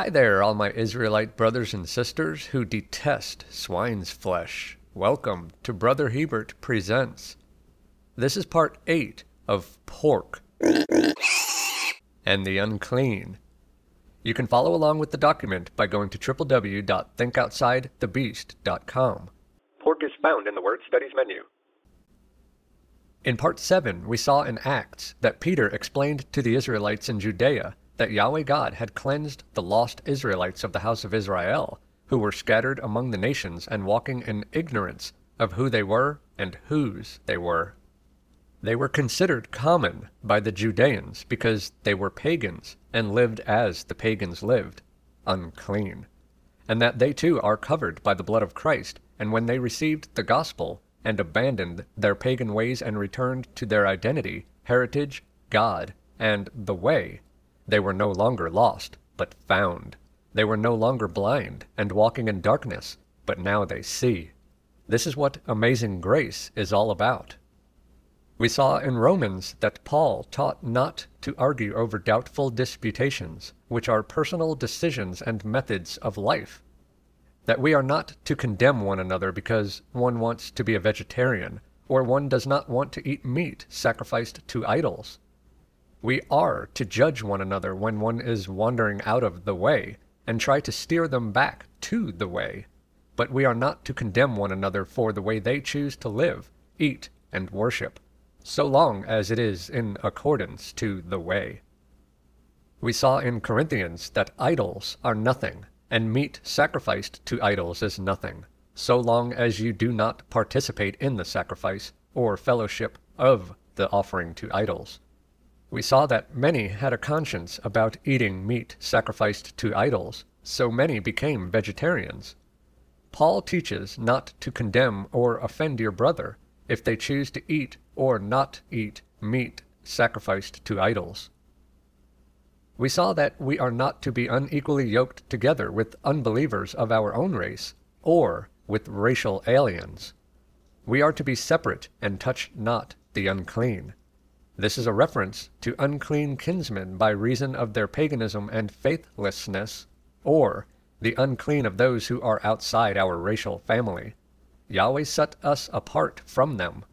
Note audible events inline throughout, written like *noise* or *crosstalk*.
Hi there, all my Israelite brothers and sisters who detest swine's flesh. Welcome to Brother Hebert Presents. This is part 8 of Pork and the Unclean. You can follow along with the document by going to www.thinkoutsidethebeast.com. Pork is found in the Word Studies menu. In part 7, we saw in Acts that Peter explained to the Israelites in Judea that Yahweh God had cleansed the lost Israelites of the house of Israel, who were scattered among the nations and walking in ignorance of who they were and whose they were. They were considered common by the Judeans because they were pagans and lived as the pagans lived, unclean, and that they too are covered by the blood of Christ, and when they received the gospel and abandoned their pagan ways and returned to their identity, heritage, God, and the way, they were no longer lost, but found. They were no longer blind and walking in darkness, but now they see. This is what amazing grace is all about. We saw in Romans that Paul taught not to argue over doubtful disputations, which are personal decisions and methods of life. That we are not to condemn one another because one wants to be a vegetarian, or one does not want to eat meat sacrificed to idols. We are to judge one another when one is wandering out of the way, and try to steer them back to the way. But we are not to condemn one another for the way they choose to live, eat, and worship, so long as it is in accordance to the way. We saw in Corinthians that idols are nothing, and meat sacrificed to idols is nothing, so long as you do not participate in the sacrifice or fellowship of the offering to idols. We saw that many had a conscience about eating meat sacrificed to idols, so many became vegetarians. Paul teaches not to condemn or offend your brother if they choose to eat or not eat meat sacrificed to idols. We saw that we are not to be unequally yoked together with unbelievers of our own race, or with racial aliens. We are to be separate and touch not the unclean. This is a reference to unclean kinsmen by reason of their paganism and faithlessness, or the unclean of those who are outside our racial family. Yahweh set us apart from them.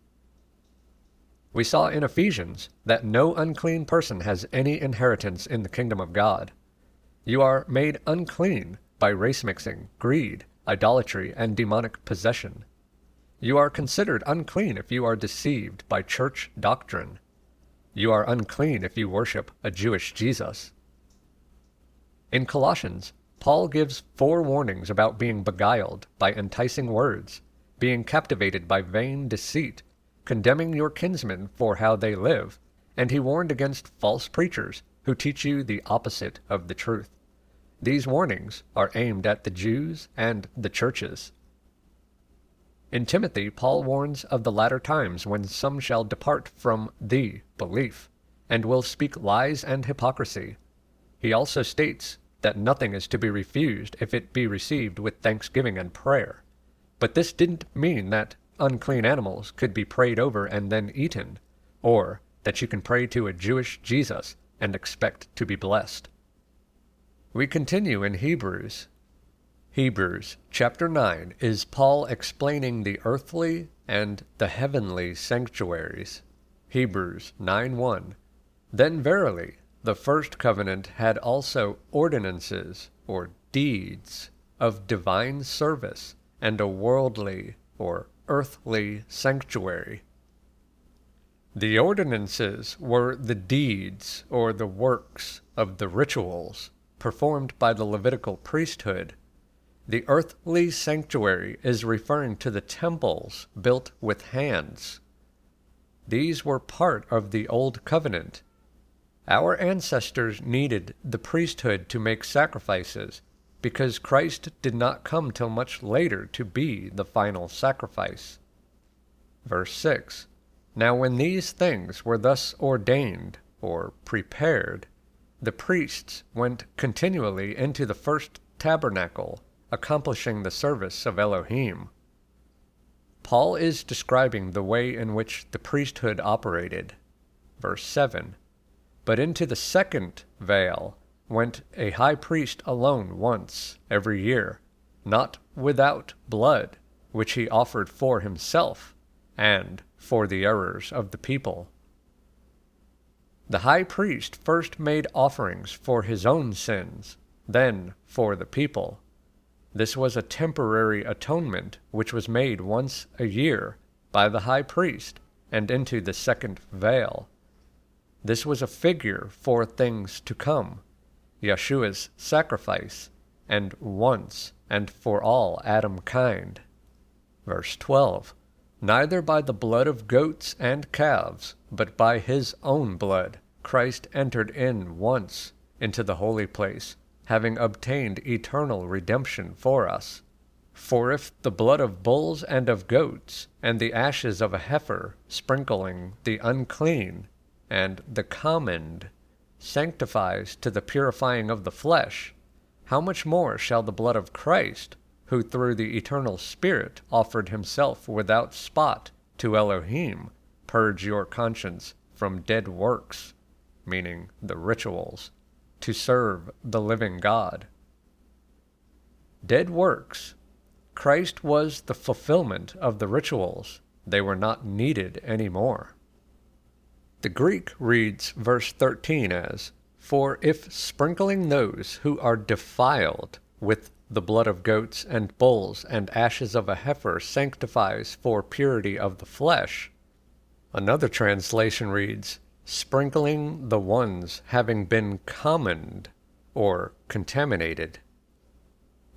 We saw in Ephesians that no unclean person has any inheritance in the kingdom of God. You are made unclean by race mixing, greed, idolatry, and demonic possession. You are considered unclean if you are deceived by church doctrine. You are unclean if you worship a Jewish Jesus. In Colossians, Paul gives four warnings about being beguiled by enticing words, being captivated by vain deceit, condemning your kinsmen for how they live, and he warned against false preachers who teach you the opposite of the truth. These warnings are aimed at the Jews and the churches. In Timothy, Paul warns of the latter times when some shall depart from the belief, and will speak lies and hypocrisy. He also states that nothing is to be refused if it be received with thanksgiving and prayer. But this didn't mean that unclean animals could be prayed over and then eaten, or that you can pray to a Jewish Jesus and expect to be blessed. We continue in Hebrews Hebrews chapter 9 is Paul explaining the earthly and the heavenly sanctuaries. Hebrews 9:1 Then verily the first covenant had also ordinances or deeds of divine service and a worldly or earthly sanctuary. The ordinances were the deeds or the works of the rituals performed by the Levitical priesthood the earthly sanctuary is referring to the temples built with hands. These were part of the Old Covenant. Our ancestors needed the priesthood to make sacrifices because Christ did not come till much later to be the final sacrifice. Verse 6 Now when these things were thus ordained, or prepared, the priests went continually into the first tabernacle accomplishing the service of Elohim. Paul is describing the way in which the priesthood operated. Verse 7 But into the second veil, went a high priest alone once every year, not without blood, which he offered for himself and for the errors of the people. The high priest first made offerings for his own sins, then for the people. This was a temporary atonement which was made once a year by the high priest and into the second veil. This was a figure for things to come, Yeshua's sacrifice, and once and for all Adam kind. Verse 12 Neither by the blood of goats and calves, but by his own blood, Christ entered in once into the holy place, having obtained eternal redemption for us. For if the blood of bulls and of goats, and the ashes of a heifer, sprinkling the unclean and the common, sanctifies to the purifying of the flesh, how much more shall the blood of Christ, who through the eternal Spirit offered himself without spot to Elohim, purge your conscience from dead works, meaning the rituals, to serve the living God. Dead works. Christ was the fulfillment of the rituals. They were not needed anymore. The Greek reads verse 13 as, For if sprinkling those who are defiled with the blood of goats and bulls and ashes of a heifer sanctifies for purity of the flesh. Another translation reads, sprinkling the ones having been commoned or contaminated.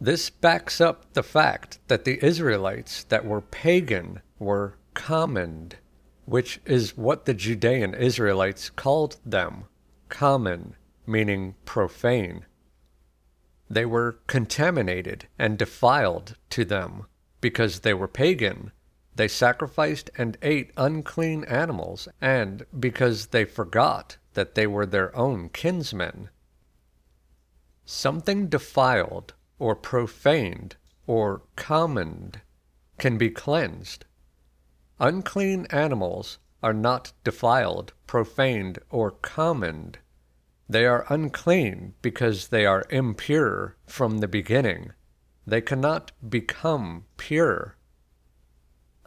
This backs up the fact that the Israelites that were pagan were commoned, which is what the Judean Israelites called them common, meaning profane. They were contaminated and defiled to them because they were pagan. They sacrificed and ate unclean animals, and because they forgot that they were their own kinsmen. Something defiled, or profaned, or commoned can be cleansed. Unclean animals are not defiled, profaned, or commoned. They are unclean because they are impure from the beginning. They cannot become pure.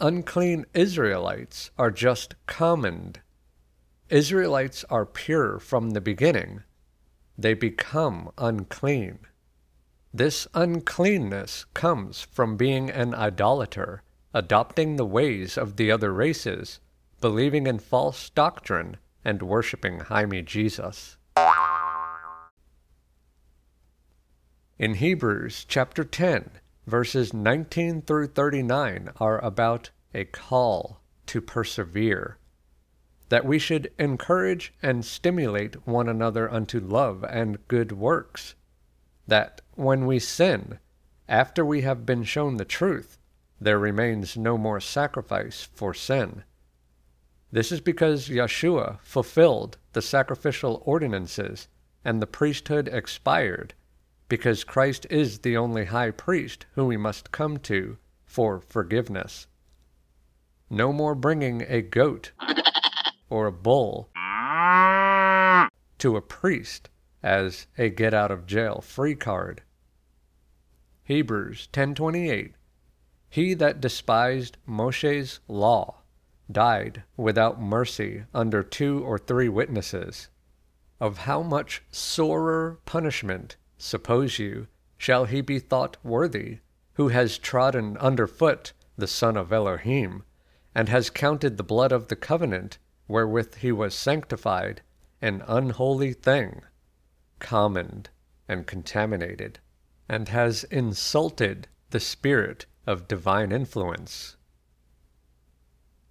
Unclean Israelites are just commoned. Israelites are pure from the beginning. They become unclean. This uncleanness comes from being an idolater, adopting the ways of the other races, believing in false doctrine, and worshiping Jaime Jesus. In Hebrews chapter 10, verses 19 through 39 are about a call to persevere, that we should encourage and stimulate one another unto love and good works, that when we sin, after we have been shown the truth, there remains no more sacrifice for sin. This is because Yeshua fulfilled the sacrificial ordinances and the priesthood expired because Christ is the only high priest whom we must come to for forgiveness. No more bringing a goat or a bull to a priest as a get out of jail free card. Hebrews 10:28 He that despised Moshe's law died without mercy under two or three witnesses. Of how much sorer punishment Suppose you, shall he be thought worthy, who has trodden under foot the Son of Elohim, and has counted the blood of the covenant, wherewith he was sanctified, an unholy thing, commoned and contaminated, and has insulted the spirit of divine influence.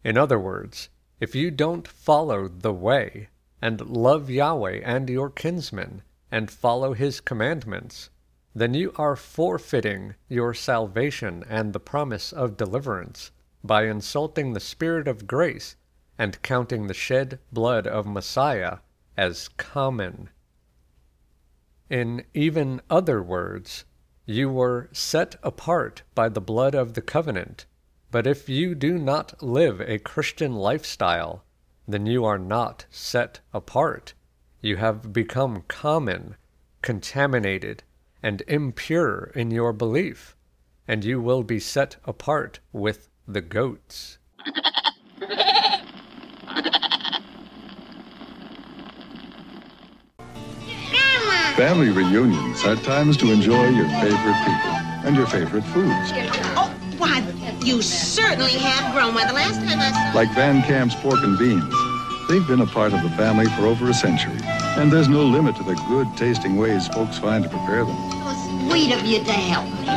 In other words, if you don't follow the way and love Yahweh and your kinsmen, and follow his commandments, then you are forfeiting your salvation and the promise of deliverance by insulting the Spirit of grace and counting the shed blood of Messiah as common. In even other words, you were set apart by the blood of the covenant, but if you do not live a Christian lifestyle, then you are not set apart you have become common, contaminated and impure in your belief, and you will be set apart with the goats. Family reunions are times to enjoy your favorite people and your favorite foods. Oh, why, you certainly have grown. Why, the last time I saw Like Van Camp's pork and beans. They've been a part of the family for over a century, and there's no limit to the good tasting ways folks find to prepare them. it was sweet of you to help me.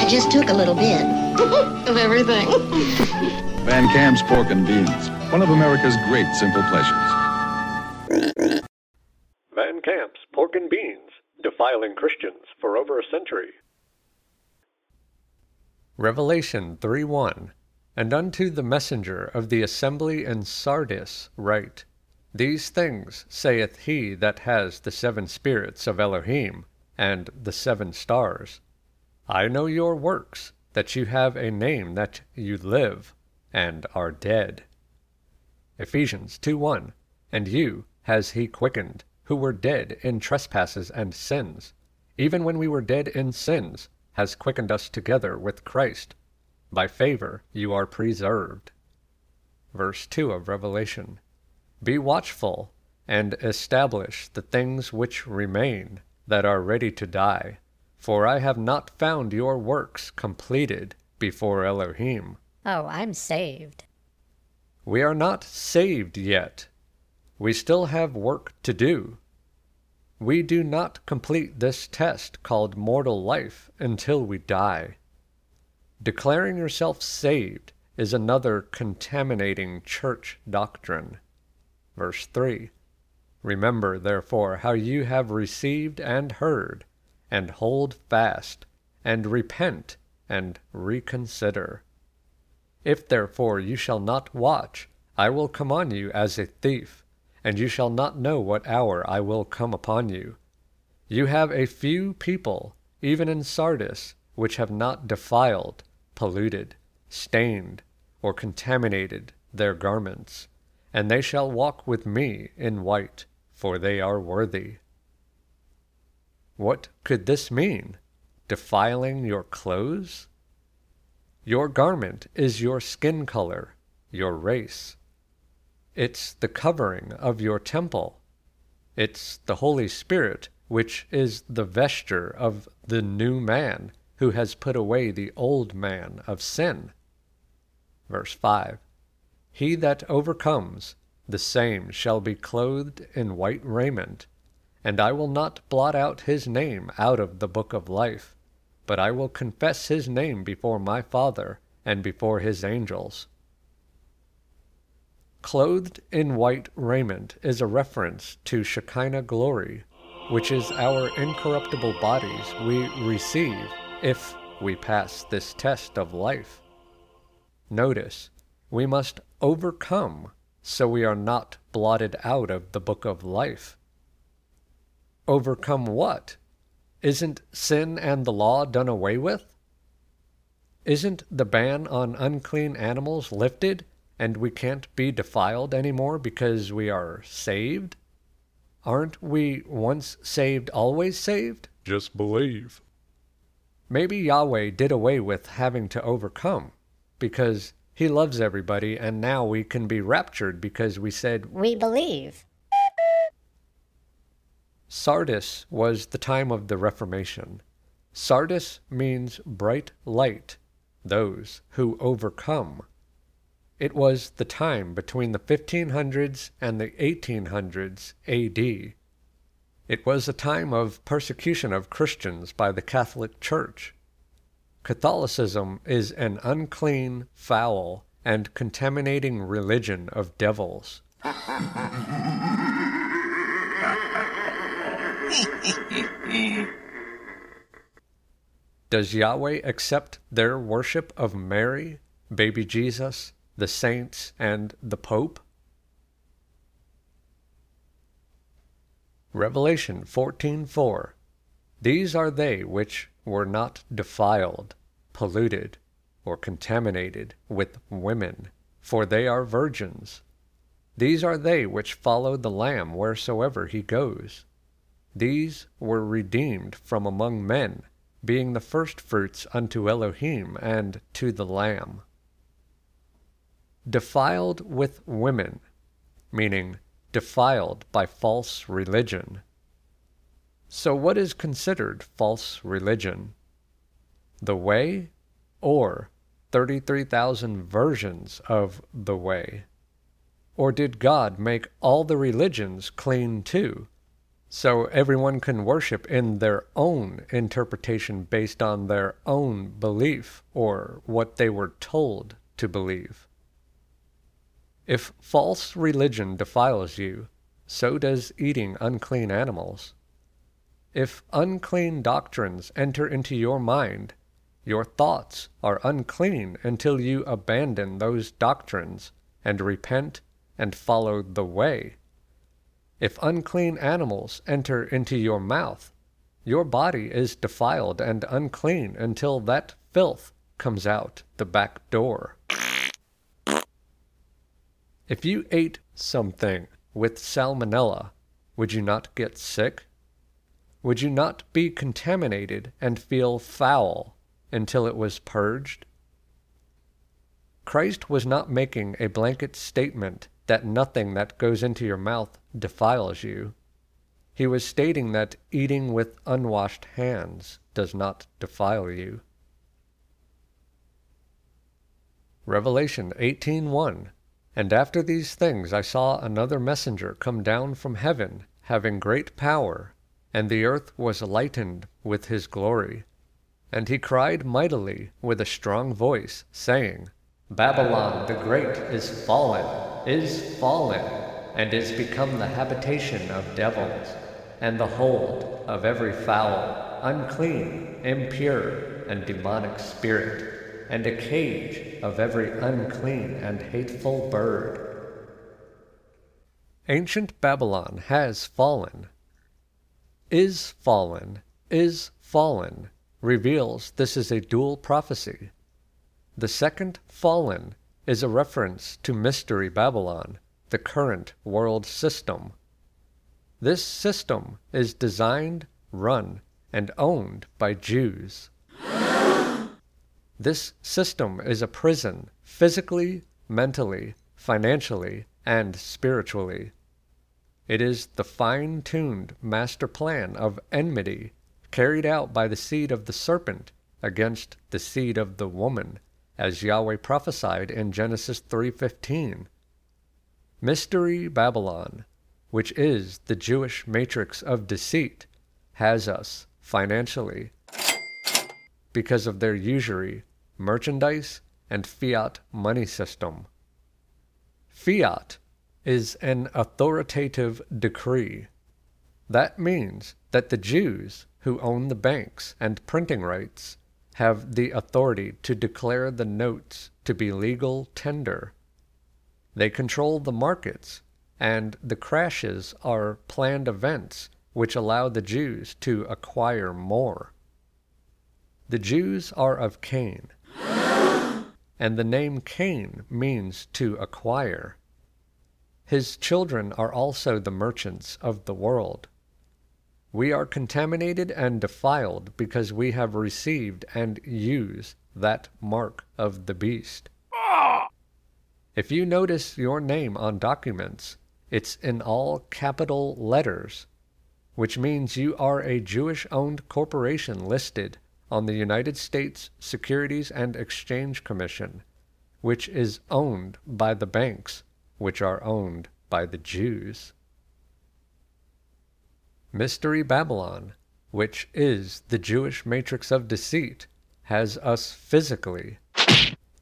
I just took a little bit *laughs* of everything. Van Camp's pork and beans, one of America's great simple pleasures. Van Camp's Pork and Beans, defiling Christians for over a century. Revelation 3 1 And unto the messenger of the assembly in Sardis write, These things saith he that has the seven spirits of Elohim, and the seven stars. I know your works, that you have a name that you live, and are dead. Ephesians 2 1 And you has he quickened, who were dead in trespasses and sins, even when we were dead in sins, has quickened us together with Christ. By favor you are preserved. Verse 2 of Revelation Be watchful, and establish the things which remain, that are ready to die. For I have not found your works completed before Elohim. Oh, I'm saved. We are not saved yet. We still have work to do. We do not complete this test called mortal life until we die. Declaring yourself saved is another contaminating church doctrine. Verse 3 Remember, therefore, how you have received and heard, and hold fast, and repent, and reconsider. If therefore you shall not watch, I will come on you as a thief, and you shall not know what hour I will come upon you. You have a few people, even in Sardis, which have not defiled, polluted, stained, or contaminated their garments, and they shall walk with me in white, for they are worthy. What could this mean? Defiling your clothes? Your garment is your skin color, your race. It's the covering of your temple. It's the Holy Spirit, which is the vesture of the new man who has put away the old man of sin. Verse 5 He that overcomes, the same shall be clothed in white raiment, and I will not blot out his name out of the book of life, but I will confess his name before my Father and before his angels. Clothed in white raiment is a reference to Shekinah glory, which is our incorruptible bodies we receive if we pass this test of life. Notice, we must overcome so we are not blotted out of the book of life. Overcome what? Isn't sin and the law done away with? Isn't the ban on unclean animals lifted and we can't be defiled anymore because we are saved? Aren't we once saved, always saved? Just believe. Maybe Yahweh did away with having to overcome because he loves everybody and now we can be raptured because we said, We believe. Sardis was the time of the Reformation. Sardis means bright light, those who overcome. It was the time between the 1500s and the 1800s AD. It was a time of persecution of Christians by the Catholic Church. Catholicism is an unclean, foul, and contaminating religion of devils. Does Yahweh accept their worship of Mary, baby Jesus, the saints, and the Pope? Revelation 14:4 These are they which were not defiled, polluted, or contaminated with women, for they are virgins. These are they which follow the Lamb wheresoever he goes. These were redeemed from among men, being the firstfruits unto Elohim and to the Lamb. Defiled with women, meaning defiled by false religion. So, what is considered false religion? The Way or 33,000 versions of the Way? Or did God make all the religions clean too? So everyone can worship in their own interpretation based on their own belief or what they were told to believe. If false religion defiles you, so does eating unclean animals. If unclean doctrines enter into your mind, your thoughts are unclean until you abandon those doctrines and repent and follow the way. If unclean animals enter into your mouth, your body is defiled and unclean until that filth comes out the back door. If you ate something with salmonella, would you not get sick? Would you not be contaminated and feel foul until it was purged? Christ was not making a blanket statement that nothing that goes into your mouth defiles you. He was stating that eating with unwashed hands does not defile you. Revelation 18:1 And after these things I saw another messenger come down from heaven, having great power, and the earth was lightened with his glory. And he cried mightily with a strong voice, saying, Babylon the great is fallen is fallen, and is become the habitation of devils, and the hold of every foul, unclean, impure, and demonic spirit, and a cage of every unclean and hateful bird. Ancient Babylon has fallen. Is fallen, is fallen, reveals this is a dual prophecy. The second fallen is a reference to Mystery Babylon, the current world system. This system is designed, run, and owned by Jews. This system is a prison physically, mentally, financially, and spiritually. It is the fine tuned master plan of enmity carried out by the seed of the serpent against the seed of the woman as Yahweh prophesied in Genesis 3:15. Mystery Babylon, which is the Jewish matrix of deceit, has us financially because of their usury, merchandise, and fiat money system. Fiat is an authoritative decree. That means that the Jews who own the banks and printing rights have the authority to declare the notes to be legal tender. They control the markets, and the crashes are planned events which allow the Jews to acquire more. The Jews are of Cain, and the name Cain means to acquire. His children are also the merchants of the world. We are contaminated and defiled because we have received and use that mark of the beast. If you notice your name on documents, it's in all capital letters, which means you are a Jewish owned corporation listed on the United States Securities and Exchange Commission, which is owned by the banks, which are owned by the Jews. Mystery Babylon, which is the Jewish matrix of deceit, has us physically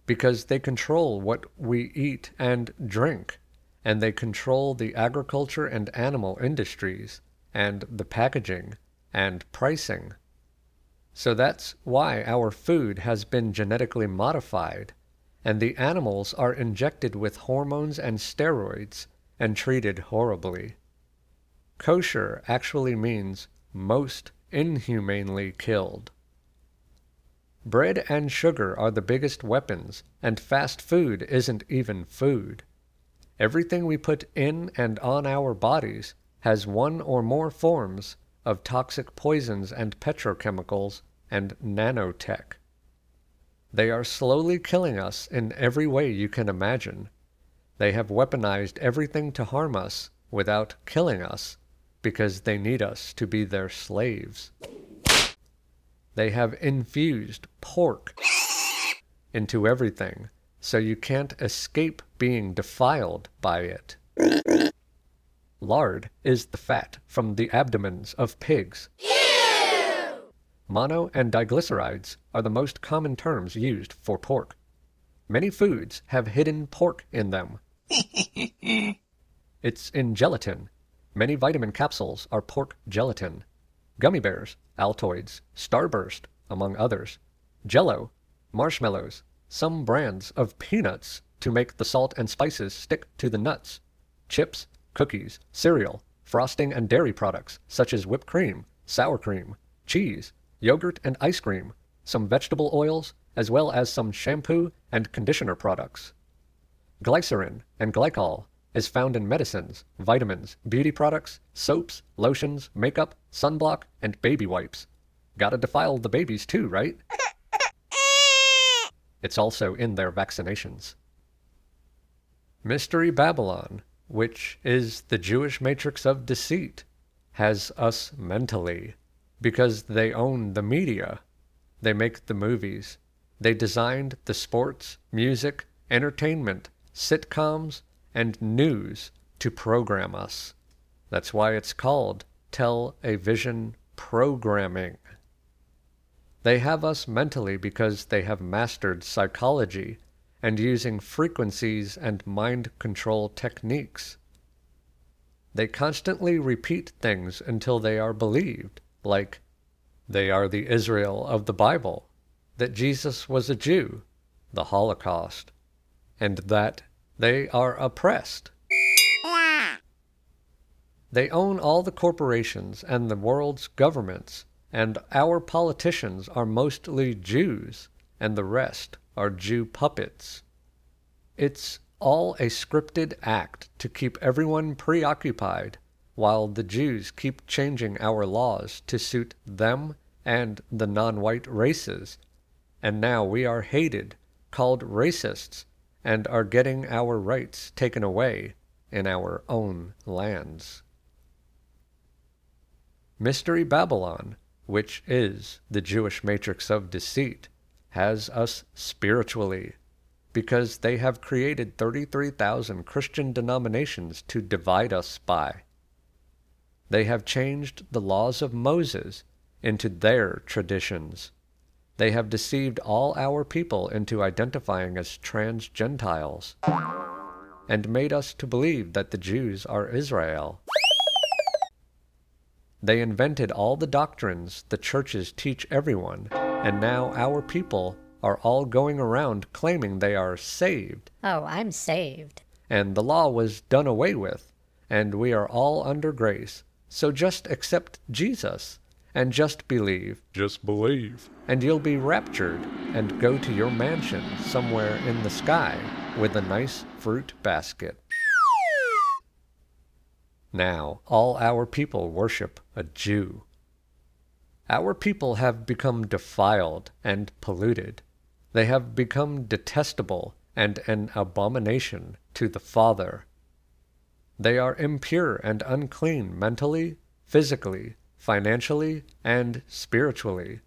because they control what we eat and drink, and they control the agriculture and animal industries, and the packaging and pricing. So that's why our food has been genetically modified, and the animals are injected with hormones and steroids and treated horribly. Kosher actually means most inhumanely killed. Bread and sugar are the biggest weapons, and fast food isn't even food. Everything we put in and on our bodies has one or more forms of toxic poisons and petrochemicals and nanotech. They are slowly killing us in every way you can imagine. They have weaponized everything to harm us without killing us because they need us to be their slaves. They have infused pork into everything so you can't escape being defiled by it. Lard is the fat from the abdomens of pigs. Mono and diglycerides are the most common terms used for pork. Many foods have hidden pork in them. *laughs* it's in gelatin. Many vitamin capsules are pork gelatin. Gummy bears, Altoids, Starburst, among others. Jello, marshmallows, some brands of peanuts to make the salt and spices stick to the nuts. Chips, cookies, cereal, frosting and dairy products such as whipped cream, sour cream, cheese, yogurt and ice cream, some vegetable oils, as well as some shampoo and conditioner products. Glycerin and glycol is found in medicines, vitamins, beauty products, soaps, lotions, makeup, sunblock, and baby wipes. Gotta defile the babies too, right? *laughs* It's also in their vaccinations. Mystery Babylon, which is the Jewish matrix of deceit, has us mentally because they own the media. They make the movies. They designed the sports, music, entertainment, sitcoms, and news to program us. That's why it's called television programming. They have us mentally because they have mastered psychology and using frequencies and mind control techniques. They constantly repeat things until they are believed like they are the Israel of the Bible, that Jesus was a Jew, the Holocaust, and that they are oppressed. They own all the corporations and the world's governments, and our politicians are mostly Jews, and the rest are Jew puppets. It's all a scripted act to keep everyone preoccupied while the Jews keep changing our laws to suit them and the non white races. And now we are hated, called racists, and are getting our rights taken away in our own lands. Mystery Babylon, which is the Jewish matrix of deceit, has us spiritually because they have created 33,000 Christian denominations to divide us by. They have changed the laws of Moses into their traditions. They have deceived all our people into identifying as trans Gentiles and made us to believe that the Jews are Israel. They invented all the doctrines the churches teach everyone, and now our people are all going around claiming they are saved. Oh, I'm saved. And the law was done away with, and we are all under grace. So just accept Jesus and just believe. Just believe. And you'll be raptured and go to your mansion somewhere in the sky with a nice fruit basket. Now, all our people worship a Jew. Our people have become defiled and polluted. They have become detestable and an abomination to the Father they are impure and unclean mentally, physically, financially, and spiritually.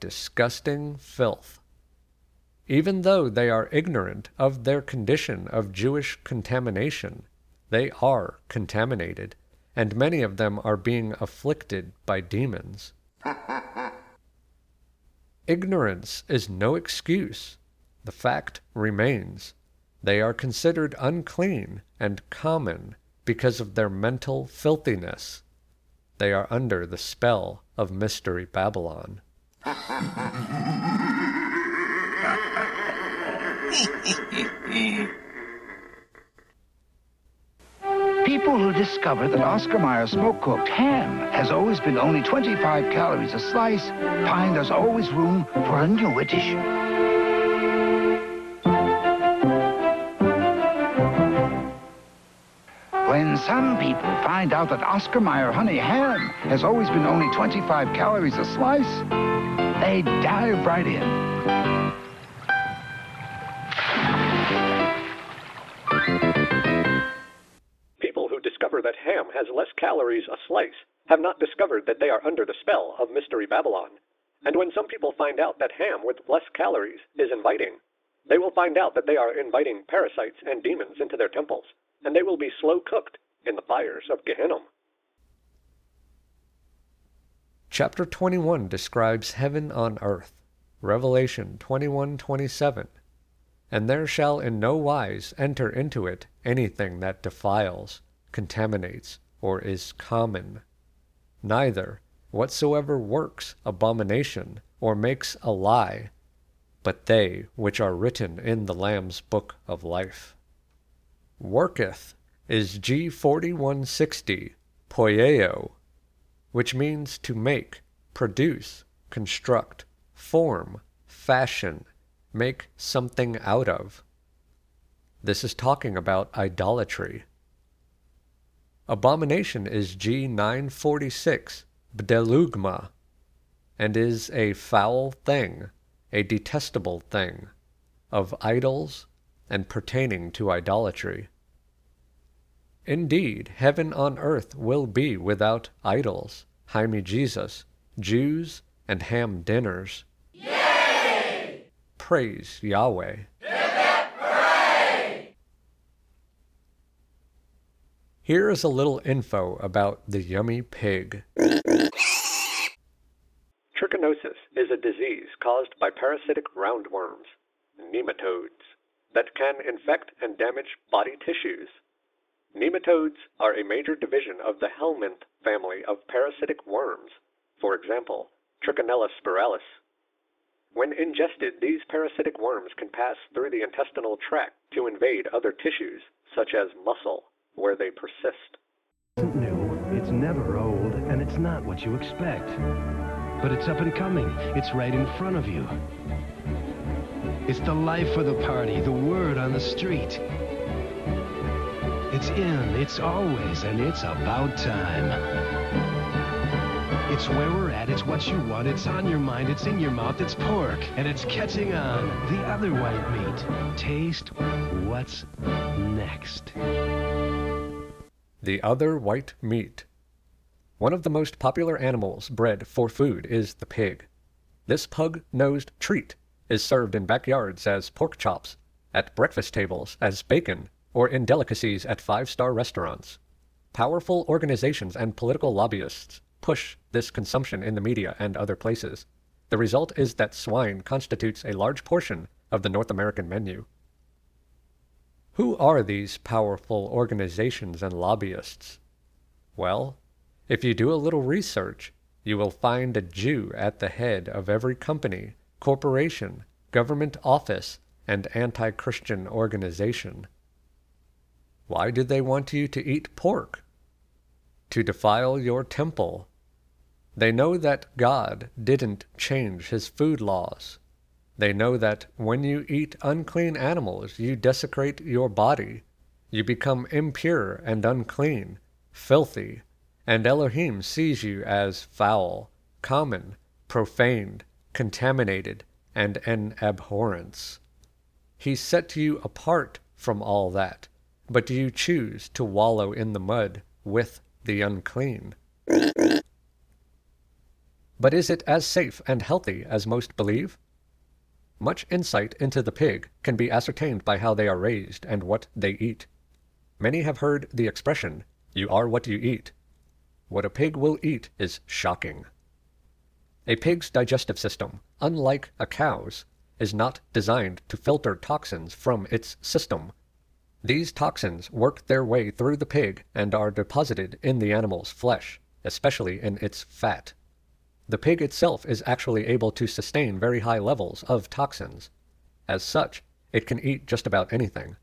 Disgusting filth. Even though they are ignorant of their condition of Jewish contamination, they are contaminated, and many of them are being afflicted by demons. *laughs* Ignorance is no excuse. The fact remains. They are considered unclean and common because of their mental filthiness. They are under the spell of Mystery Babylon. *laughs* People who discover that Oscar Mayer smoke cooked ham has always been only 25 calories a slice find there's always room for a new addition. Some people find out that Oscar Mayer honey ham has always been only 25 calories a slice, they dive right in. People who discover that ham has less calories a slice have not discovered that they are under the spell of Mystery Babylon. And when some people find out that ham with less calories is inviting, they will find out that they are inviting parasites and demons into their temples, and they will be slow cooked in the fires of Gehenna. Chapter 21 describes heaven on earth. Revelation 21:27. And there shall in no wise enter into it anything that defiles, contaminates, or is common, neither whatsoever works abomination, or makes a lie, but they which are written in the Lamb's book of life. Worketh is G forty one sixty poieo, which means to make, produce, construct, form, fashion, make something out of. This is talking about idolatry. Abomination is G nine forty six bdelugma, and is a foul thing, a detestable thing, of idols and pertaining to idolatry. Indeed, heaven on earth will be without idols, Jaime Jesus, Jews, and ham dinners. Yay! Praise Yahweh. Here is a little info about the yummy pig. Trichinosis is a disease caused by parasitic roundworms, nematodes, that can infect and damage body tissues. Nematodes are a major division of the helminth family of parasitic worms, for example, Trichinella spiralis. When ingested, these parasitic worms can pass through the intestinal tract to invade other tissues, such as muscle, where they persist. isn't new, it's never old, and it's not what you expect. But it's up and coming. It's right in front of you. It's the life of the party, the word on the street. It's in, it's always, and it's about time. It's where we're at, it's what you want, it's on your mind, it's in your mouth, it's pork, and it's catching on. The other white meat. Taste what's next. The other white meat. One of the most popular animals bred for food is the pig. This pug nosed treat is served in backyards as pork chops, at breakfast tables as bacon, or in delicacies at five star restaurants. Powerful organizations and political lobbyists push this consumption in the media and other places. The result is that swine constitutes a large portion of the North American menu. Who are these powerful organizations and lobbyists? Well, if you do a little research, you will find a Jew at the head of every company, corporation, government office, and anti Christian organization. Why do they want you to eat pork? To defile your temple. They know that God didn't change his food laws. They know that when you eat unclean animals, you desecrate your body. You become impure and unclean, filthy, and Elohim sees you as foul, common, profaned, contaminated, and an abhorrence. He set you apart from all that, but do you choose to wallow in the mud with the unclean. But is it as safe and healthy as most believe? Much insight into the pig can be ascertained by how they are raised and what they eat. Many have heard the expression, you are what you eat. What a pig will eat is shocking. A pig's digestive system, unlike a cow's, is not designed to filter toxins from its system. These toxins work their way through the pig and are deposited in the animal's flesh, especially in its fat. The pig itself is actually able to sustain very high levels of toxins. As such, it can eat just about anything.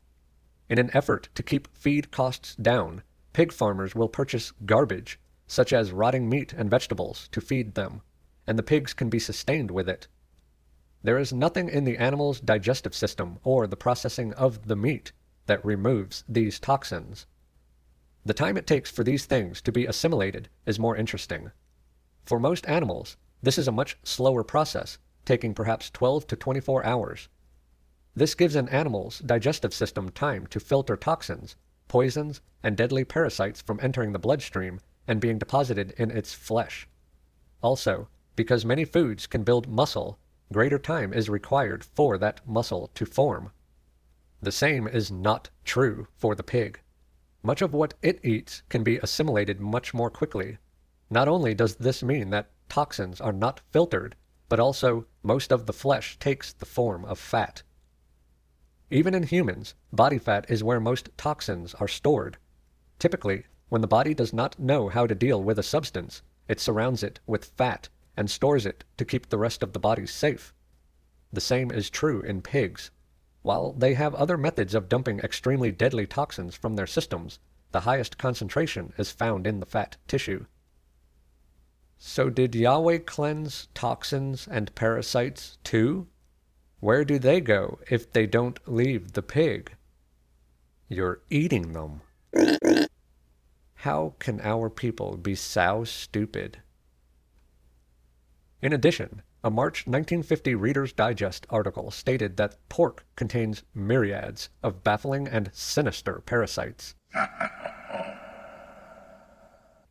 In an effort to keep feed costs down, pig farmers will purchase garbage, such as rotting meat and vegetables, to feed them, and the pigs can be sustained with it. There is nothing in the animal's digestive system or the processing of the meat that removes these toxins. The time it takes for these things to be assimilated is more interesting. For most animals, this is a much slower process, taking perhaps 12 to 24 hours. This gives an animal's digestive system time to filter toxins, poisons, and deadly parasites from entering the bloodstream and being deposited in its flesh. Also, because many foods can build muscle, greater time is required for that muscle to form. The same is not true for the pig. Much of what it eats can be assimilated much more quickly. Not only does this mean that toxins are not filtered, but also most of the flesh takes the form of fat. Even in humans, body fat is where most toxins are stored. Typically, when the body does not know how to deal with a substance, it surrounds it with fat and stores it to keep the rest of the body safe. The same is true in pigs. While they have other methods of dumping extremely deadly toxins from their systems, the highest concentration is found in the fat tissue. So, did Yahweh cleanse toxins and parasites too? Where do they go if they don't leave the pig? You're eating them. How can our people be so stupid? In addition, a March 1950 Reader's Digest article stated that pork contains myriads of baffling and sinister parasites. *laughs*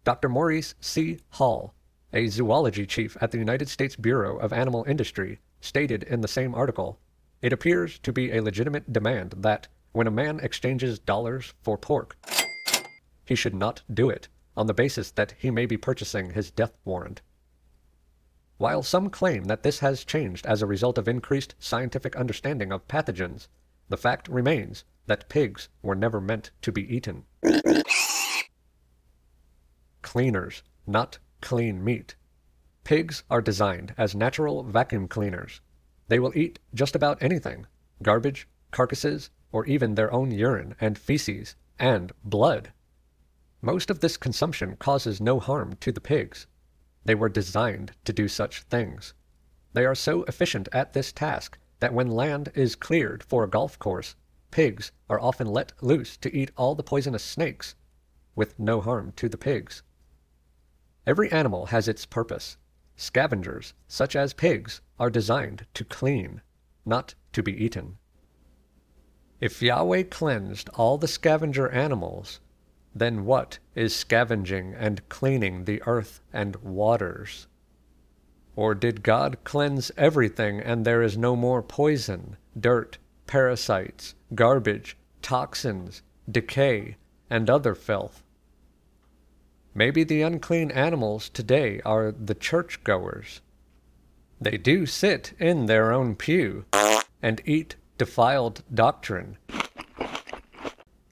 Dr. Maurice C. Hall, a zoology chief at the United States Bureau of Animal Industry, stated in the same article, it appears to be a legitimate demand that, when a man exchanges dollars for pork, he should not do it on the basis that he may be purchasing his death warrant. While some claim that this has changed as a result of increased scientific understanding of pathogens, the fact remains that pigs were never meant to be eaten. Cleaners, not clean meat. Pigs are designed as natural vacuum cleaners. They will eat just about anything garbage, carcasses, or even their own urine and feces, and blood. Most of this consumption causes no harm to the pigs. They were designed to do such things. They are so efficient at this task that when land is cleared for a golf course, pigs are often let loose to eat all the poisonous snakes, with no harm to the pigs. Every animal has its purpose, Scavengers, such as pigs, are designed to clean, not to be eaten. If Yahweh cleansed all the scavenger animals, then what is scavenging and cleaning the earth and waters? Or did God cleanse everything and there is no more poison, dirt, parasites, garbage, toxins, decay, and other filth? Maybe the unclean animals today are the churchgoers. They do sit in their own pew and eat defiled doctrine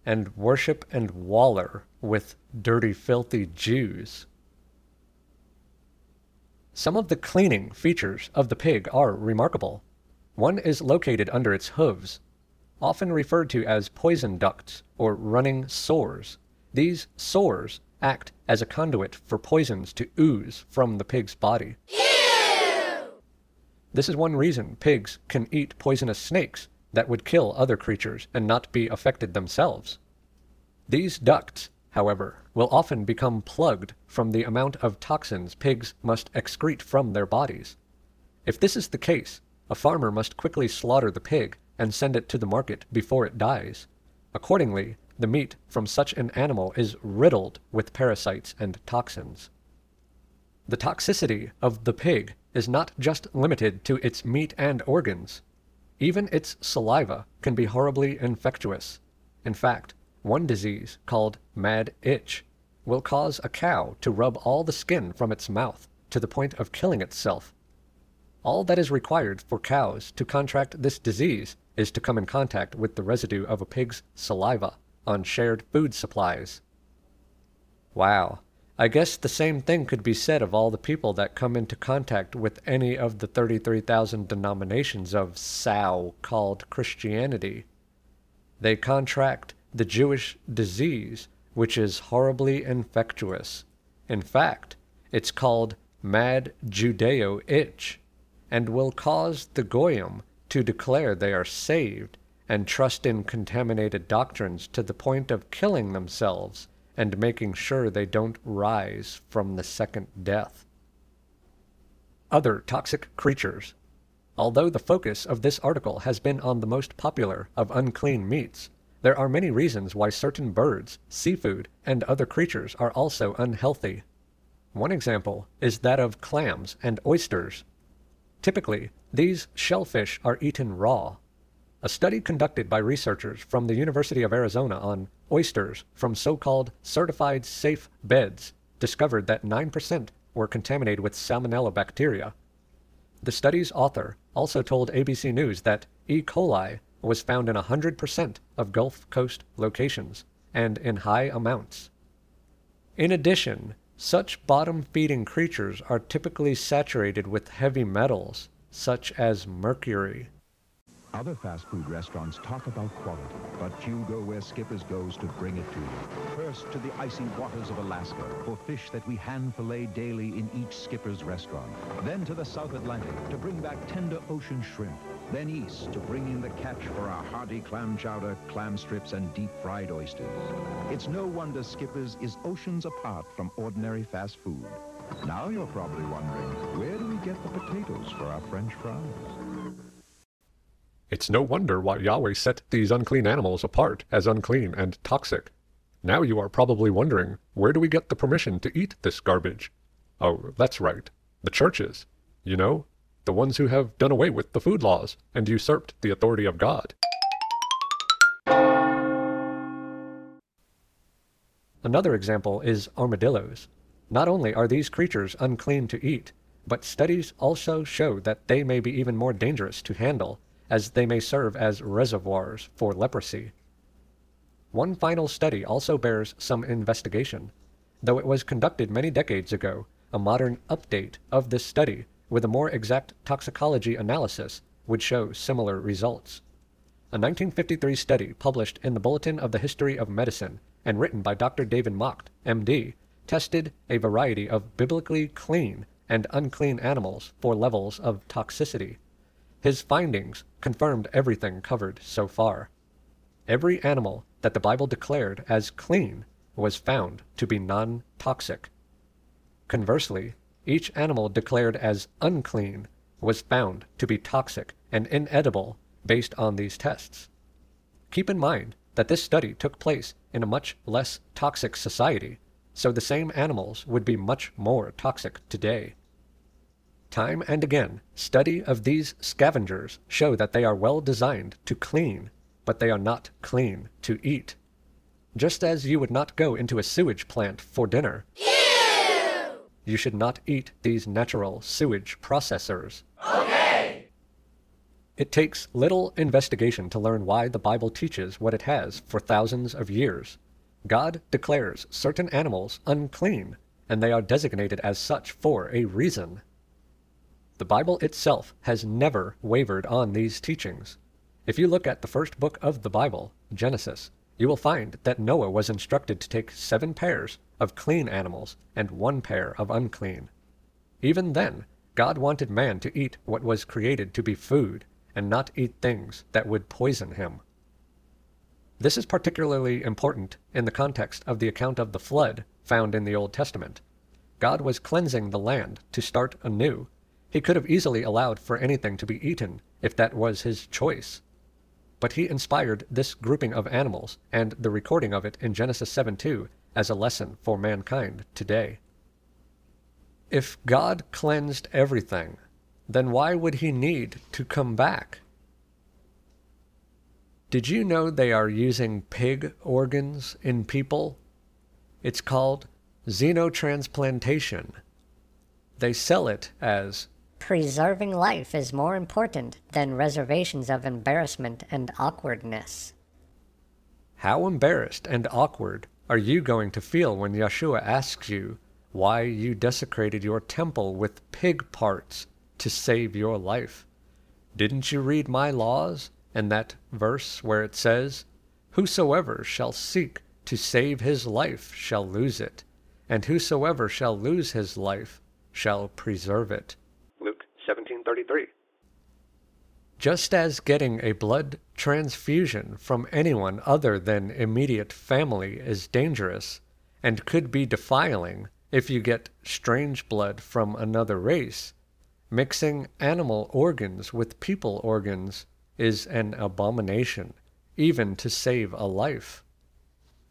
and worship and waller with dirty, filthy Jews. Some of the cleaning features of the pig are remarkable. One is located under its hooves, often referred to as poison ducts or running sores. These sores act as a conduit for poisons to ooze from the pig's body. This is one reason pigs can eat poisonous snakes that would kill other creatures and not be affected themselves. These ducts, however, will often become plugged from the amount of toxins pigs must excrete from their bodies. If this is the case, a farmer must quickly slaughter the pig and send it to the market before it dies. Accordingly, the meat from such an animal is riddled with parasites and toxins. The toxicity of the pig is not just limited to its meat and organs. Even its saliva can be horribly infectious. In fact, one disease, called mad itch, will cause a cow to rub all the skin from its mouth to the point of killing itself. All that is required for cows to contract this disease is to come in contact with the residue of a pig's saliva on shared food supplies. Wow, I guess the same thing could be said of all the people that come into contact with any of the 33,000 denominations of sow called Christianity. They contract the Jewish disease, which is horribly infectious. In fact, it's called mad Judeo itch, and will cause the Goyim to declare they are saved and trust in contaminated doctrines to the point of killing themselves and making sure they don't rise from the second death. Other toxic creatures. Although the focus of this article has been on the most popular of unclean meats, there are many reasons why certain birds, seafood, and other creatures are also unhealthy. One example is that of clams and oysters. Typically, these shellfish are eaten raw. A study conducted by researchers from the University of Arizona on oysters from so called certified safe beds discovered that 9% were contaminated with salmonella bacteria. The study's author also told ABC News that E. coli was found in 100% of Gulf Coast locations and in high amounts. In addition, such bottom feeding creatures are typically saturated with heavy metals such as mercury. Other fast food restaurants talk about quality, but you go where Skipper's goes to bring it to you. First to the icy waters of Alaska for fish that we hand fillet daily in each Skipper's restaurant. Then to the South Atlantic to bring back tender ocean shrimp. Then east to bring in the catch for our hearty clam chowder, clam strips, and deep-fried oysters. It's no wonder Skipper's is oceans apart from ordinary fast food. Now you're probably wondering, where do we get the potatoes for our French fries? It's no wonder why Yahweh set these unclean animals apart as unclean and toxic. Now you are probably wondering, where do we get the permission to eat this garbage? Oh, that's right. The churches. You know, the ones who have done away with the food laws and usurped the authority of God. Another example is armadillos. Not only are these creatures unclean to eat, but studies also show that they may be even more dangerous to handle, as they may serve as reservoirs for leprosy. One final study also bears some investigation. Though it was conducted many decades ago, a modern update of this study with a more exact toxicology analysis would show similar results. A 1953 study published in the Bulletin of the History of Medicine and written by Dr. David Macht, MD, tested a variety of biblically clean and unclean animals for levels of toxicity. His findings confirmed everything covered so far. Every animal that the Bible declared as clean was found to be non toxic. Conversely, each animal declared as unclean was found to be toxic and inedible based on these tests. Keep in mind that this study took place in a much less toxic society, so the same animals would be much more toxic today. Time and again, study of these scavengers show that they are well designed to clean, but they are not clean to eat. Just as you would not go into a sewage plant for dinner, you should not eat these natural sewage processors. Okay! It takes little investigation to learn why the Bible teaches what it has for thousands of years. God declares certain animals unclean, and they are designated as such for a reason. The Bible itself has never wavered on these teachings. If you look at the first book of the Bible, Genesis, you will find that Noah was instructed to take seven pairs of clean animals and one pair of unclean. Even then, God wanted man to eat what was created to be food and not eat things that would poison him. This is particularly important in the context of the account of the flood found in the Old Testament. God was cleansing the land to start anew he could have easily allowed for anything to be eaten if that was his choice. But he inspired this grouping of animals and the recording of it in Genesis 7 2 as a lesson for mankind today. If God cleansed everything, then why would he need to come back? Did you know they are using pig organs in people? It's called xenotransplantation. They sell it as Preserving life is more important than reservations of embarrassment and awkwardness. How embarrassed and awkward are you going to feel when Yahshua asks you why you desecrated your temple with pig parts to save your life? Didn't you read my laws and that verse where it says, Whosoever shall seek to save his life shall lose it, and whosoever shall lose his life shall preserve it? Just as getting a blood transfusion from anyone other than immediate family is dangerous, and could be defiling if you get strange blood from another race. Mixing animal organs with people organs is an abomination, even to save a life.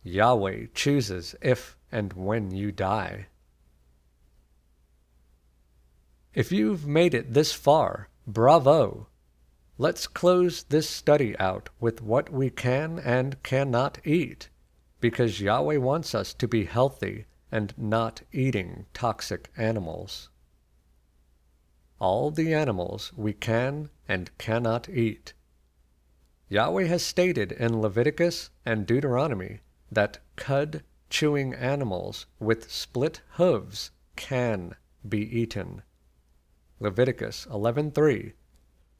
Yahweh chooses if and when you die. If you've made it this far, bravo! Let's close this study out with what we can and cannot eat, because Yahweh wants us to be healthy and not eating toxic animals. All the animals we can and cannot eat. Yahweh has stated in Leviticus and Deuteronomy that cud chewing animals with split hooves can be eaten. Leviticus 11:3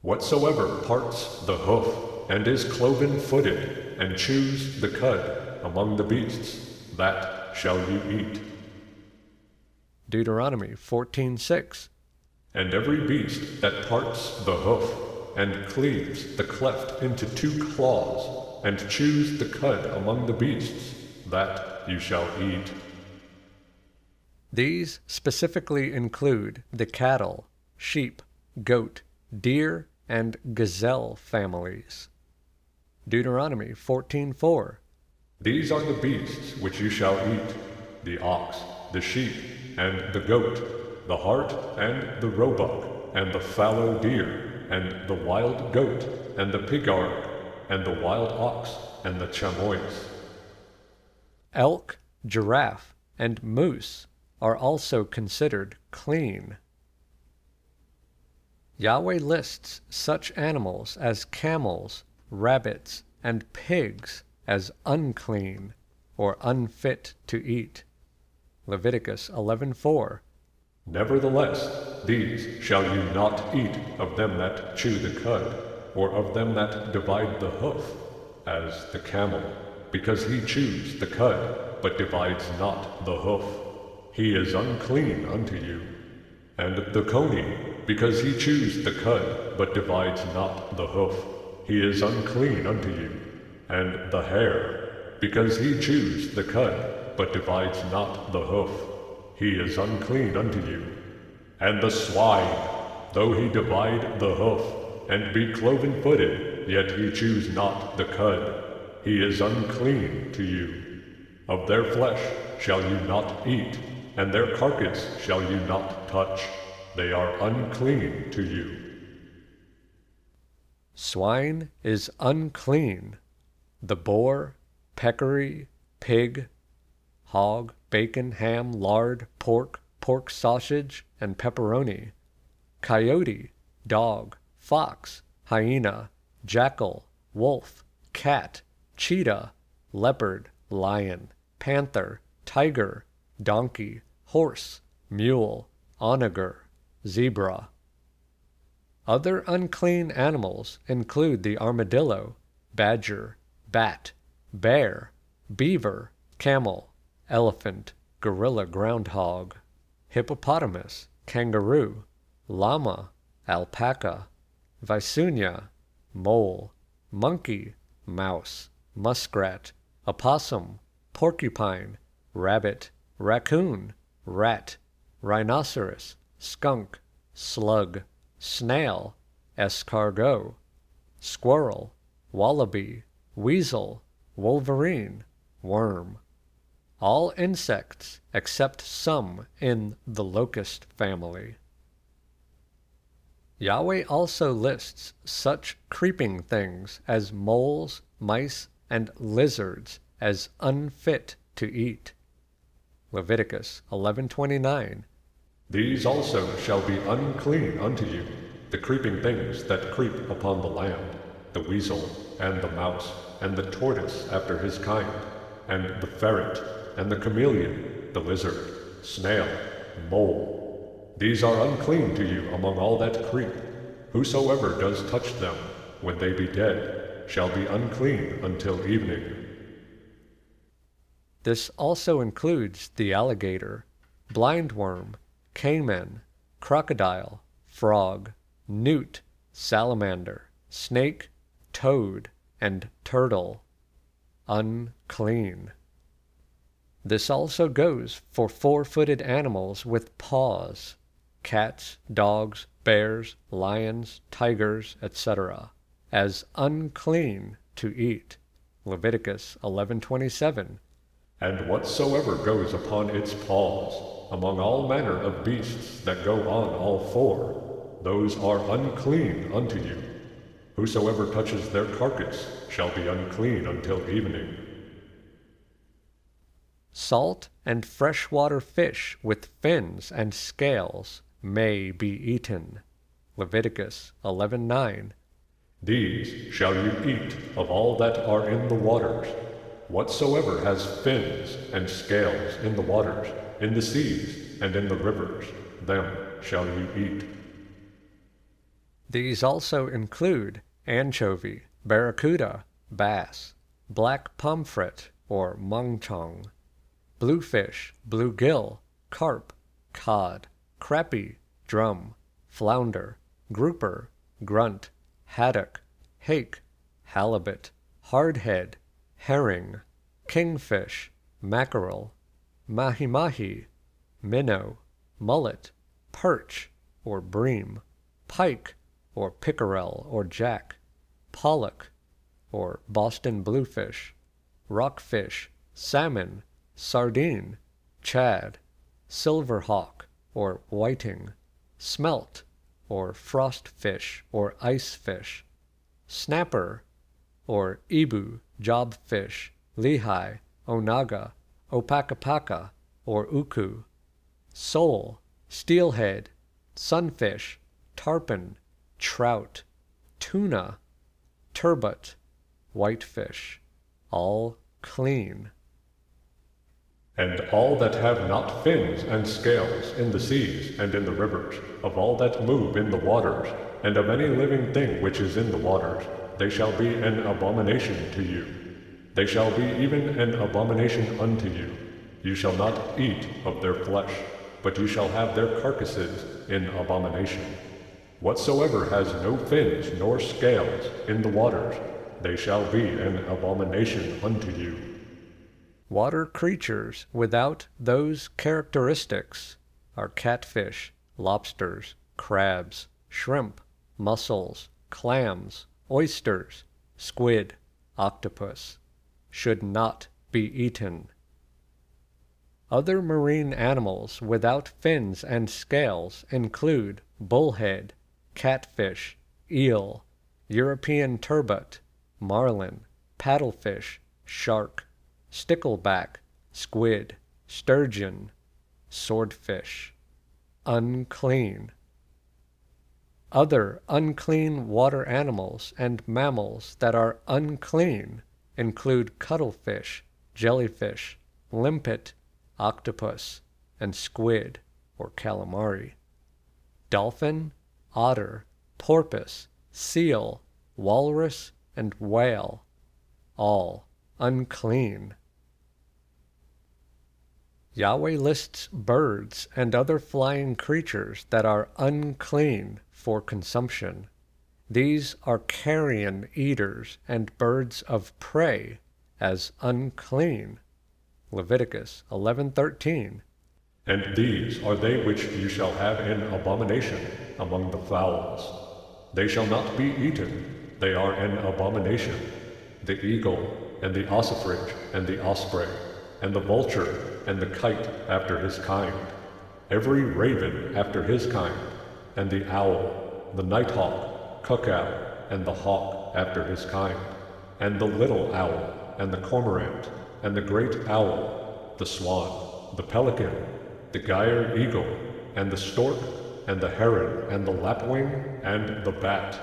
Whatsoever parts the hoof and is cloven footed and chews the cud among the beasts, that shall you eat. Deuteronomy 14:6 And every beast that parts the hoof and cleaves the cleft into two claws and chews the cud among the beasts, that you shall eat. These specifically include the cattle, sheep, goat, deer, and gazelle families. Deuteronomy 14:4 These are the beasts which you shall eat: the ox, the sheep, and the goat, the hart, and the roebuck, and the fallow deer, and the wild goat, and the pygarg, and the wild ox, and the chamois. Elk, giraffe, and moose are also considered clean. Yahweh lists such animals as camels, rabbits, and pigs as unclean or unfit to eat. Leviticus 11:4 Nevertheless, these shall you not eat of them that chew the cud, or of them that divide the hoof, as the camel, because he chews the cud, but divides not the hoof. He is unclean unto you. And the coney, because he chews the cud, but divides not the hoof. He is unclean unto you. And the hare, because he chews the cud, but divides not the hoof. He is unclean unto you. And the swine, though he divide the hoof, and be cloven footed, yet he chews not the cud. He is unclean to you. Of their flesh shall you not eat, and their carcass shall you not touch. They are unclean to you. Swine is unclean. The boar, peccary, pig, hog, bacon, ham, lard, pork, pork sausage, and pepperoni, coyote, dog, fox, hyena, jackal, wolf, cat, cheetah, leopard, lion, panther, tiger, donkey, horse, mule, onager, zebra. Other unclean animals include the armadillo, badger, bat, bear, beaver, camel, elephant, gorilla groundhog, hippopotamus, kangaroo, llama, alpaca, vicuña, mole, monkey, mouse, muskrat, opossum, porcupine, rabbit, raccoon, rat, rhinoceros, skunk, slug, snail, escargot, squirrel, wallaby, weasel, wolverine, worm. All insects except some in the locust family. Yahweh also lists such creeping things as moles, mice, and lizards as unfit to eat. Leviticus 11:29 These also shall be unclean unto you, the creeping things that creep upon the land, the weasel, and the mouse, and the tortoise after his kind, and the ferret, and the chameleon, the lizard, snail, mole. These are unclean to you among all that creep. Whosoever does touch them, when they be dead, shall be unclean until evening. This also includes the alligator, blindworm, caiman, crocodile, frog, newt, salamander, snake, toad, and turtle. Unclean. This also goes for four footed animals with paws cats, dogs, bears, lions, tigers, etc., as unclean to eat. Leviticus 11:27. And whatsoever goes upon its paws, among all manner of beasts that go on all four, those are unclean unto you. Whosoever touches their carcass shall be unclean until evening. Salt and freshwater fish with fins and scales may be eaten. Leviticus 11:9. These shall you eat of all that are in the waters. Whatsoever has fins and scales in the waters, in the seas, and in the rivers, them shall you eat. These also include anchovy, barracuda, bass, black pomfret or monchong, bluefish, bluegill, carp, cod, crappie, drum, flounder, grouper, grunt, haddock, hake, halibut, hardhead, herring, kingfish, mackerel, mahi-mahi, minnow, mullet, perch or bream, pike or pickerel or jack, pollock or Boston bluefish, rockfish, salmon, sardine, shad, silver hawk, or whiting, smelt or frost fish or ice fish, snapper or ibu, jobfish, lehigh, onaga, opakapaka or uku, sole, steelhead, sunfish, tarpon, trout, tuna, turbot, whitefish, all clean. And all that have not fins and scales in the seas and in the rivers, of all that move in the waters, and of any living thing which is in the waters, they shall be an abomination to you. They shall be even an abomination unto you. You shall not eat of their flesh, but you shall have their carcasses in abomination. Whatsoever has no fins nor scales in the waters, they shall be an abomination unto you. Water creatures without those characteristics are catfish, lobsters, crabs, shrimp, mussels, clams, oysters, squid, octopus, should not be eaten. Other marine animals without fins and scales include bullhead, catfish, eel, European turbot, marlin, paddlefish, shark, stickleback, squid, sturgeon, swordfish. Unclean. Other unclean water animals and mammals that are unclean include cuttlefish, jellyfish, limpet, octopus, and squid or calamari. Dolphin, otter, porpoise, seal, walrus, and whale, all unclean. Yahweh lists birds and other flying creatures that are unclean for consumption. These are carrion eaters and birds of prey as unclean. Leviticus 11:13. And these are they which you shall have in abomination among the fowls. They shall not be eaten, they are an abomination. The eagle, and the ossifrage, and the osprey, and the vulture, and the kite after his kind, every raven after his kind, and the owl, the nighthawk, cuckoo, and the hawk after his kind, and the little owl, and the cormorant, and the great owl, the swan, the pelican, the gier eagle, and the stork, and the heron, and the lapwing, and the bat.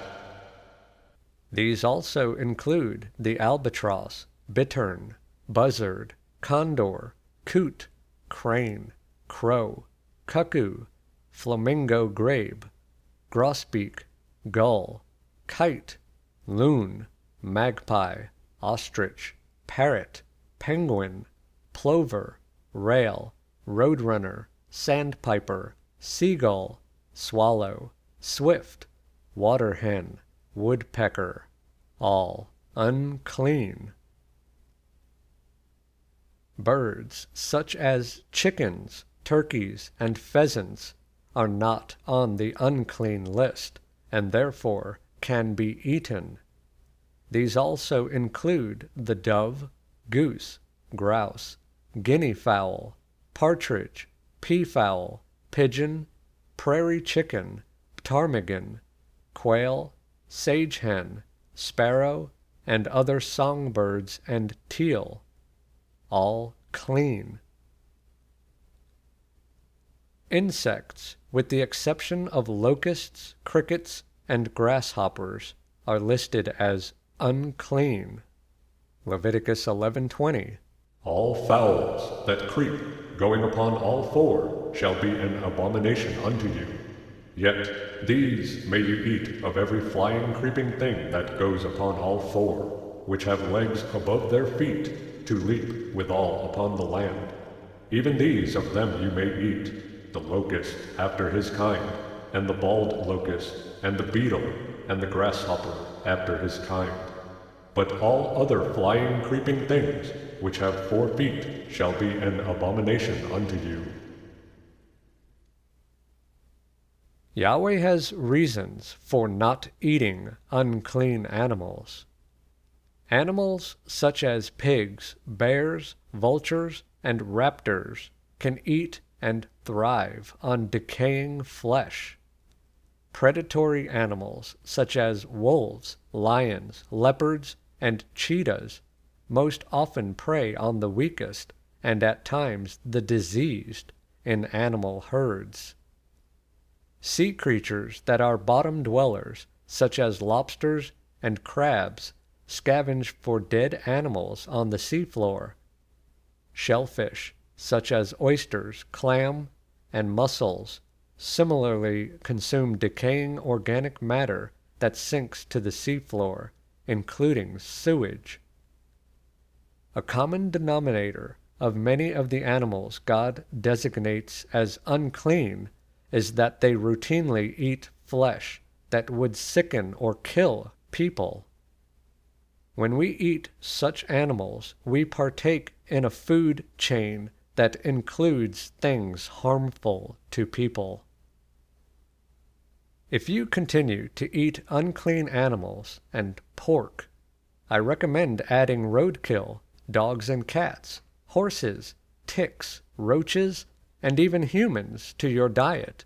These also include the albatross, bittern, buzzard, condor, coot, crane, crow, cuckoo, flamingo grebe, grosbeak, gull, kite, loon, magpie, ostrich, parrot, penguin, plover, rail, roadrunner, sandpiper, seagull, swallow, swift, water hen, woodpecker, all unclean. birds such as chickens, turkeys, and pheasants are not on the unclean list and therefore can be eaten. These also include the dove, goose, grouse, guinea fowl, partridge, peafowl, pigeon, prairie chicken, ptarmigan, quail, sage hen, sparrow, and other songbirds and teal, all clean. Insects, with the exception of locusts, crickets, and grasshoppers, are listed as unclean. Leviticus 11:20 All fowls that creep, going upon all four, shall be an abomination unto you. Yet these may you eat of every flying creeping thing that goes upon all four, which have legs above their feet, to leap withal upon the land. Even these of them you may eat, the locust after his kind, and the bald locust, and the beetle, and the grasshopper after his kind. But all other flying creeping things, which have four feet, shall be an abomination unto you. Yahweh has reasons for not eating unclean animals. Animals such as pigs, bears, vultures, and raptors can eat and thrive on decaying flesh. Predatory animals such as wolves, lions, leopards, and cheetahs most often prey on the weakest and at times the diseased in animal herds. Sea creatures that are bottom dwellers, such as lobsters and crabs, scavenge for dead animals on the seafloor. Shellfish, such as oysters, clam, and mussels, similarly consume decaying organic matter that sinks to the seafloor, including sewage. A common denominator of many of the animals God designates as unclean is that they routinely eat flesh that would sicken or kill people. When we eat such animals, we partake in a food chain that includes things harmful to people. If you continue to eat unclean animals and pork, I recommend adding roadkill, dogs and cats, horses, ticks, roaches, and even humans to your diet.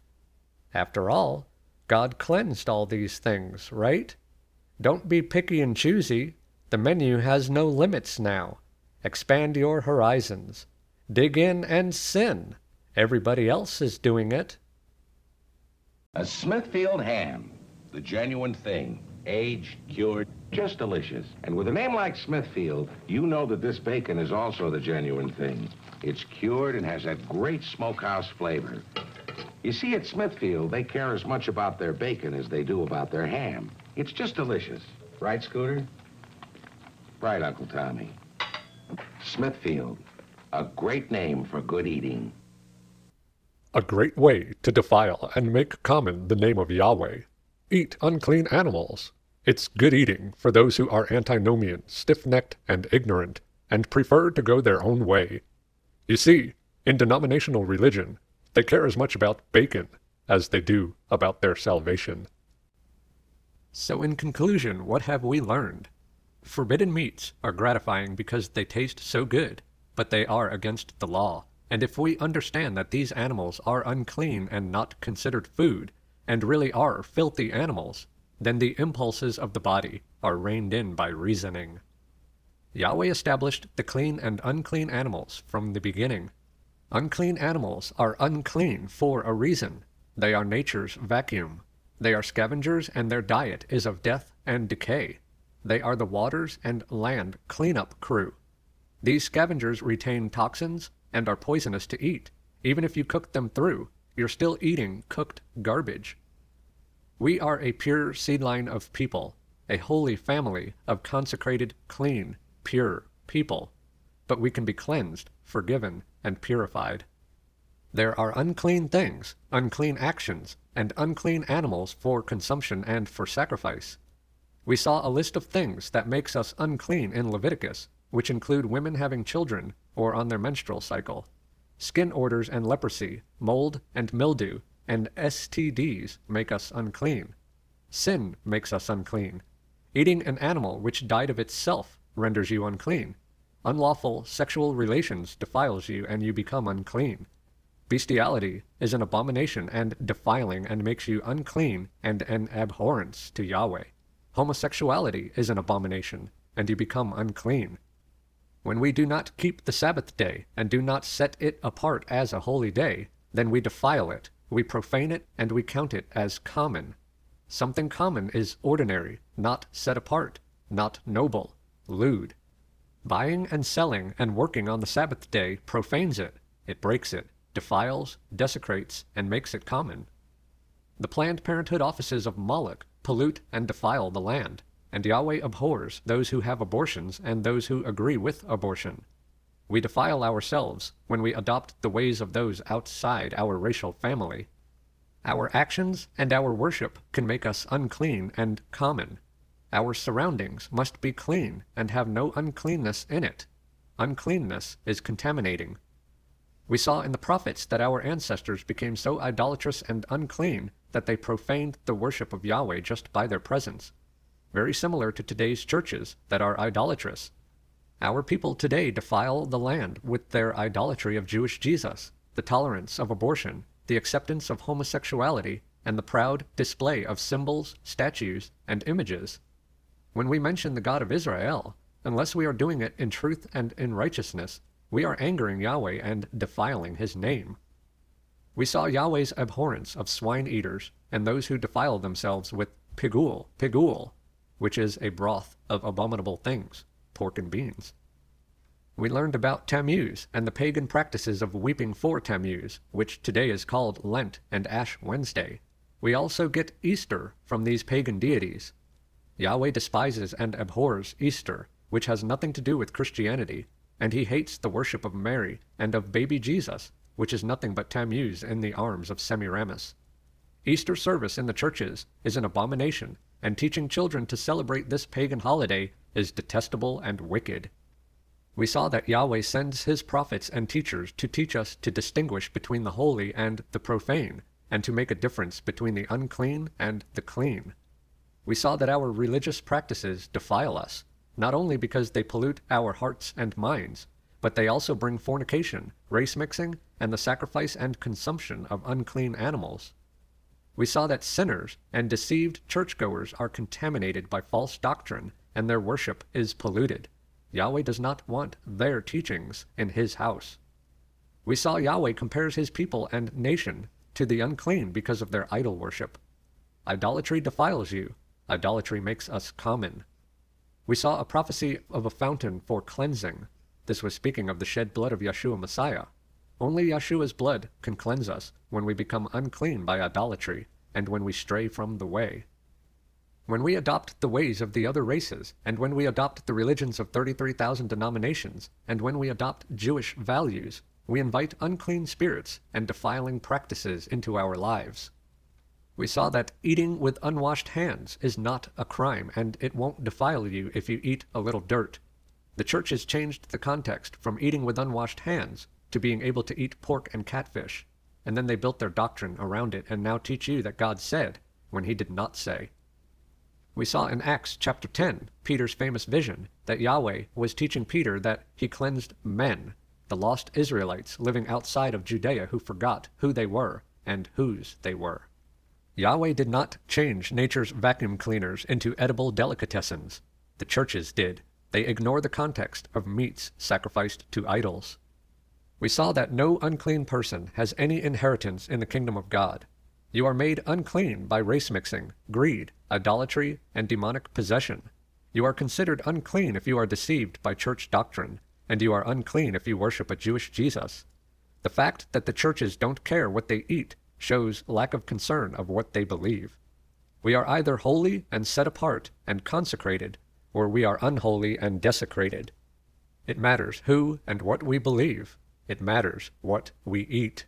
After all, God cleansed all these things, right? Don't be picky and choosy. The menu has no limits now. Expand your horizons. Dig in and sin. Everybody else is doing it. A Smithfield ham, the genuine thing. Aged, cured, just delicious. And with a name like Smithfield, you know that this bacon is also the genuine thing. It's cured and has that great smokehouse flavor. You see, at Smithfield, they care as much about their bacon as they do about their ham. It's just delicious. Right, Scooter? Right, Uncle Tommy. Smithfield, a great name for good eating. A great way to defile and make common the name of Yahweh. Eat unclean animals. It's good eating for those who are antinomian, stiff necked, and ignorant, and prefer to go their own way. You see, in denominational religion, they care as much about bacon as they do about their salvation. So, in conclusion, what have we learned? Forbidden meats are gratifying because they taste so good, but they are against the law. And if we understand that these animals are unclean and not considered food, and really are filthy animals, then the impulses of the body are reined in by reasoning. Yahweh established the clean and unclean animals from the beginning. Unclean animals are unclean for a reason. They are nature's vacuum. They are scavengers, and their diet is of death and decay. They are the waters and land cleanup crew. These scavengers retain toxins and are poisonous to eat. Even if you cook them through, you're still eating cooked garbage. We are a pure seed line of people, a holy family of consecrated, clean, pure people. But we can be cleansed, forgiven, and purified. There are unclean things, unclean actions, and unclean animals for consumption and for sacrifice. We saw a list of things that makes us unclean in Leviticus, which include women having children or on their menstrual cycle. Skin orders and leprosy, mold and mildew, and STDs make us unclean. Sin makes us unclean. Eating an animal which died of itself renders you unclean. Unlawful sexual relations defiles you and you become unclean. Bestiality is an abomination and defiling and makes you unclean and an abhorrence to Yahweh. Homosexuality is an abomination and you become unclean. When we do not keep the Sabbath day and do not set it apart as a holy day, then we defile it, we profane it, and we count it as common. Something common is ordinary, not set apart, not noble, lewd. Buying and selling and working on the Sabbath day profanes it, it breaks it, defiles, desecrates, and makes it common. The Planned Parenthood offices of Moloch pollute and defile the land, and Yahweh abhors those who have abortions and those who agree with abortion. We defile ourselves when we adopt the ways of those outside our racial family. Our actions and our worship can make us unclean and common. Our surroundings must be clean and have no uncleanness in it. Uncleanness is contaminating. We saw in the prophets that our ancestors became so idolatrous and unclean that they profaned the worship of Yahweh just by their presence. Very similar to today's churches that are idolatrous. Our people today defile the land with their idolatry of Jewish Jesus, the tolerance of abortion, the acceptance of homosexuality, and the proud display of symbols, statues, and images. When we mention the God of Israel, unless we are doing it in truth and in righteousness, we are angering Yahweh and defiling his name. We saw Yahweh's abhorrence of swine eaters and those who defile themselves with pigul, pigul, which is a broth of abominable things, pork and beans. We learned about Tammuz and the pagan practices of weeping for Tammuz, which today is called Lent and Ash Wednesday. We also get Easter from these pagan deities. Yahweh despises and abhors Easter, which has nothing to do with Christianity, and he hates the worship of Mary and of baby Jesus, which is nothing but Tammuz in the arms of Semiramis. Easter service in the churches is an abomination, and teaching children to celebrate this pagan holiday is detestable and wicked. We saw that Yahweh sends his prophets and teachers to teach us to distinguish between the holy and the profane, and to make a difference between the unclean and the clean. We saw that our religious practices defile us, not only because they pollute our hearts and minds, but they also bring fornication, race mixing, and the sacrifice and consumption of unclean animals. We saw that sinners and deceived churchgoers are contaminated by false doctrine, and their worship is polluted. Yahweh does not want their teachings in his house. We saw Yahweh compares his people and nation to the unclean because of their idol worship. Idolatry defiles you. Idolatry makes us common. We saw a prophecy of a fountain for cleansing. This was speaking of the shed blood of Yahshua Messiah. Only Yahshua's blood can cleanse us when we become unclean by idolatry and when we stray from the way. When we adopt the ways of the other races, and when we adopt the religions of 33,000 denominations, and when we adopt Jewish values, we invite unclean spirits and defiling practices into our lives. We saw that eating with unwashed hands is not a crime, and it won't defile you if you eat a little dirt. The church has changed the context from eating with unwashed hands to being able to eat pork and catfish, and then they built their doctrine around it and now teach you that God said when he did not say. We saw in Acts chapter 10, Peter's famous vision, that Yahweh was teaching Peter that he cleansed men, the lost Israelites living outside of Judea who forgot who they were and whose they were. Yahweh did not change nature's vacuum cleaners into edible delicatessens. The churches did. They ignore the context of meats sacrificed to idols. We saw that no unclean person has any inheritance in the kingdom of God. You are made unclean by race mixing, greed, idolatry, and demonic possession. You are considered unclean if you are deceived by church doctrine, and you are unclean if you worship a Jewish Jesus. The fact that the churches don't care what they eat shows lack of concern of what they believe. We are either holy and set apart and consecrated, or we are unholy and desecrated. It matters who and what we believe. It matters what we eat.